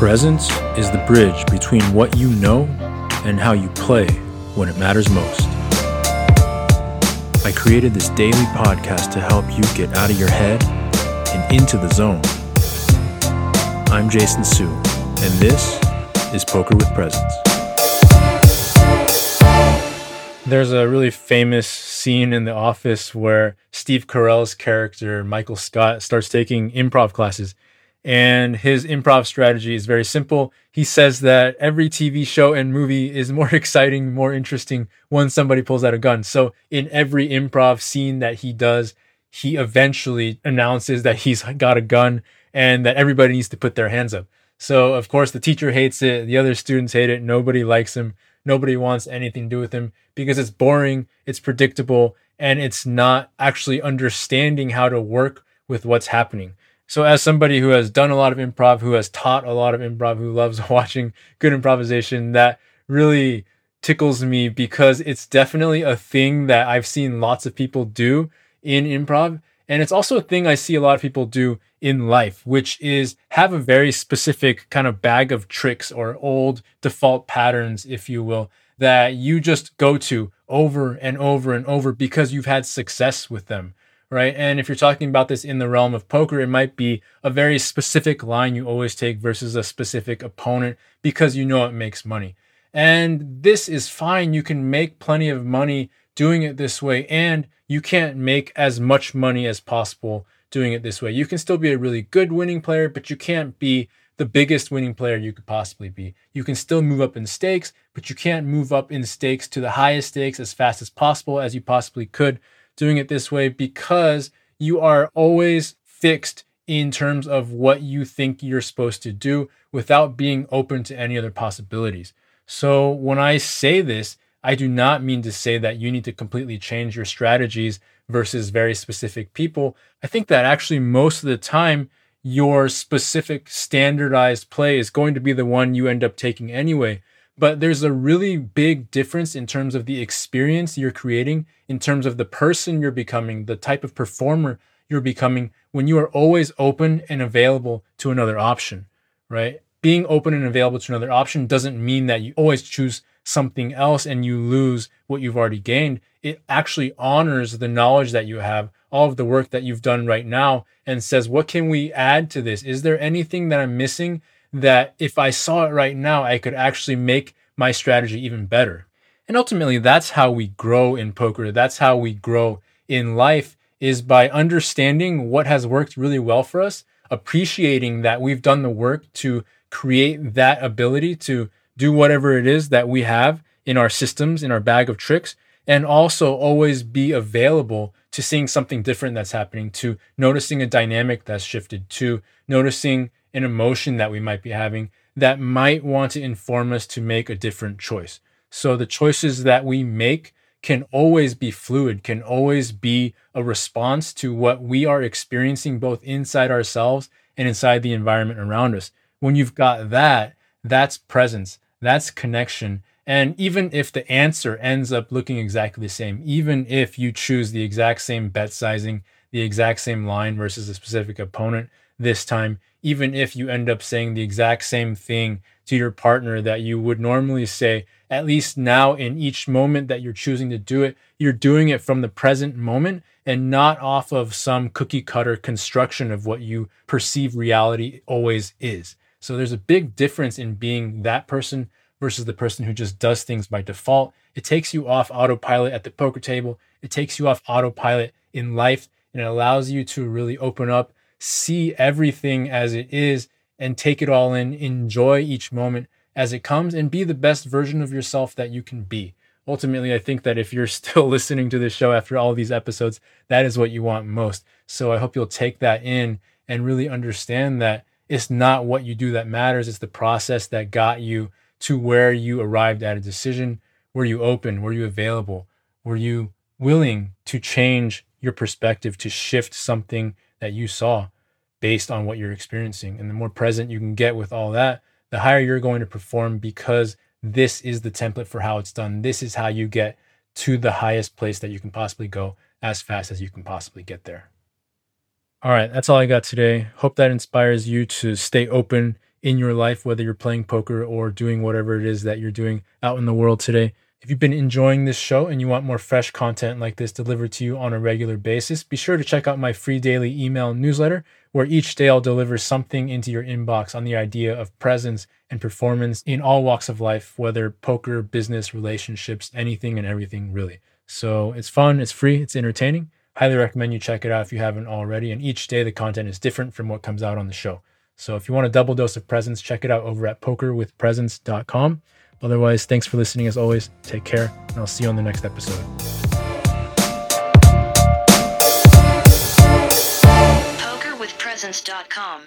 Presence is the bridge between what you know and how you play when it matters most. I created this daily podcast to help you get out of your head and into the zone. I'm Jason Su, and this is Poker with Presence. There's a really famous scene in The Office where Steve Carell's character, Michael Scott, starts taking improv classes. And his improv strategy is very simple. He says that every TV show and movie is more exciting, more interesting when somebody pulls out a gun. So in every improv scene that he does, he eventually announces that he's got a gun and that everybody needs to put their hands up. So, of course, the teacher hates it. The other students hate it. Nobody likes him. Nobody wants anything to do with him because it's boring, it's predictable, and it's not actually understanding how to work with what's happening. So, as somebody who has done a lot of improv, who has taught a lot of improv, who loves watching good improvisation, that really tickles me because it's definitely a thing that I've seen lots of people do in improv. And it's also a thing I see a lot of people do in life, which is have a very specific kind of bag of tricks or old default patterns, if you will, that you just go to over and over and over because you've had success with them right? And if you're talking about this in the realm of poker, it might be a very specific line you always take versus a specific opponent because you know it makes money. And this is fine. You can make plenty of money doing it this way, and you can't make as much money as possible doing it this way. You can still be a really good winning player, but you can't be the biggest winning player you could possibly be. You can still move up in stakes, but you can't move up in stakes to the highest stakes as fast as possible as you possibly could doing it this way because you are always fixed in terms of what you think you're supposed to do without being open to any other possibilities. So when I say this, I do not mean to say that you need to completely change your strategies versus very specific people. I think that actually most of the time, your specific standardized play is going to be the one you end up taking anyway but there's a really big difference in terms of the experience you're creating, in terms of the person you're becoming, the type of performer you're becoming when you are always open and available to another option, right? Being open and available to another option doesn't mean that you always choose something else and you lose what you've already gained. It actually honors the knowledge that you have, all of the work that you've done right now, and says, what can we add to this? Is there anything that I'm missing that if I saw it right now, I could actually make my strategy even better. And ultimately, that's how we grow in poker. That's how we grow in life is by understanding what has worked really well for us, appreciating that we've done the work to create that ability to do whatever it is that we have in our systems, in our bag of tricks, and also always be available to seeing something different that's happening, to noticing a dynamic that's shifted, to noticing an emotion that we might be having that might want to inform us to make a different choice. So the choices that we make can always be fluid, can always be a response to what we are experiencing both inside ourselves and inside the environment around us. When you've got that, that's presence, that's connection. And even if the answer ends up looking exactly the same, even if you choose the exact same bet sizing, the exact same line versus a specific opponent this time, even if you end up saying the exact same thing to your partner that you would normally say, at least now in each moment that you're choosing to do it, you're doing it from the present moment and not off of some cookie cutter construction of what you perceive reality always is. So there's a big difference in being that person versus the person who just does things by default. It takes you off autopilot at the poker table. It takes you off autopilot in life and it allows you to really open up see everything as it is and take it all in, enjoy each moment as it comes, and be the best version of yourself that you can be. Ultimately, I think that if you're still listening to this show after all these episodes, that is what you want most. So I hope you'll take that in and really understand that it's not what you do that matters, it's the process that got you to where you arrived at a decision. Were you open? Were you available? Were you willing to change your perspective, to shift something that you saw based on what you're experiencing. And the more present you can get with all that, the higher you're going to perform because this is the template for how it's done. This is how you get to the highest place that you can possibly go as fast as you can possibly get there. All right, that's all I got today. Hope that inspires you to stay open in your life, whether you're playing poker or doing whatever it is that you're doing out in the world today. If you've been enjoying this show and you want more fresh content like this delivered to you on a regular basis, be sure to check out my free daily email newsletter, where each day I'll deliver something into your inbox on the idea of presence and performance in all walks of life, whether poker, business, relationships, anything and everything, really. So it's fun, it's free, it's entertaining. Highly recommend you check it out if you haven't already. And each day the content is different from what comes out on the show. So if you want a double dose of presence, check it out over at pokerwithpresence.com. Otherwise, thanks for listening as always. Take care, and I'll see you on the next episode. PokerWithPresence.com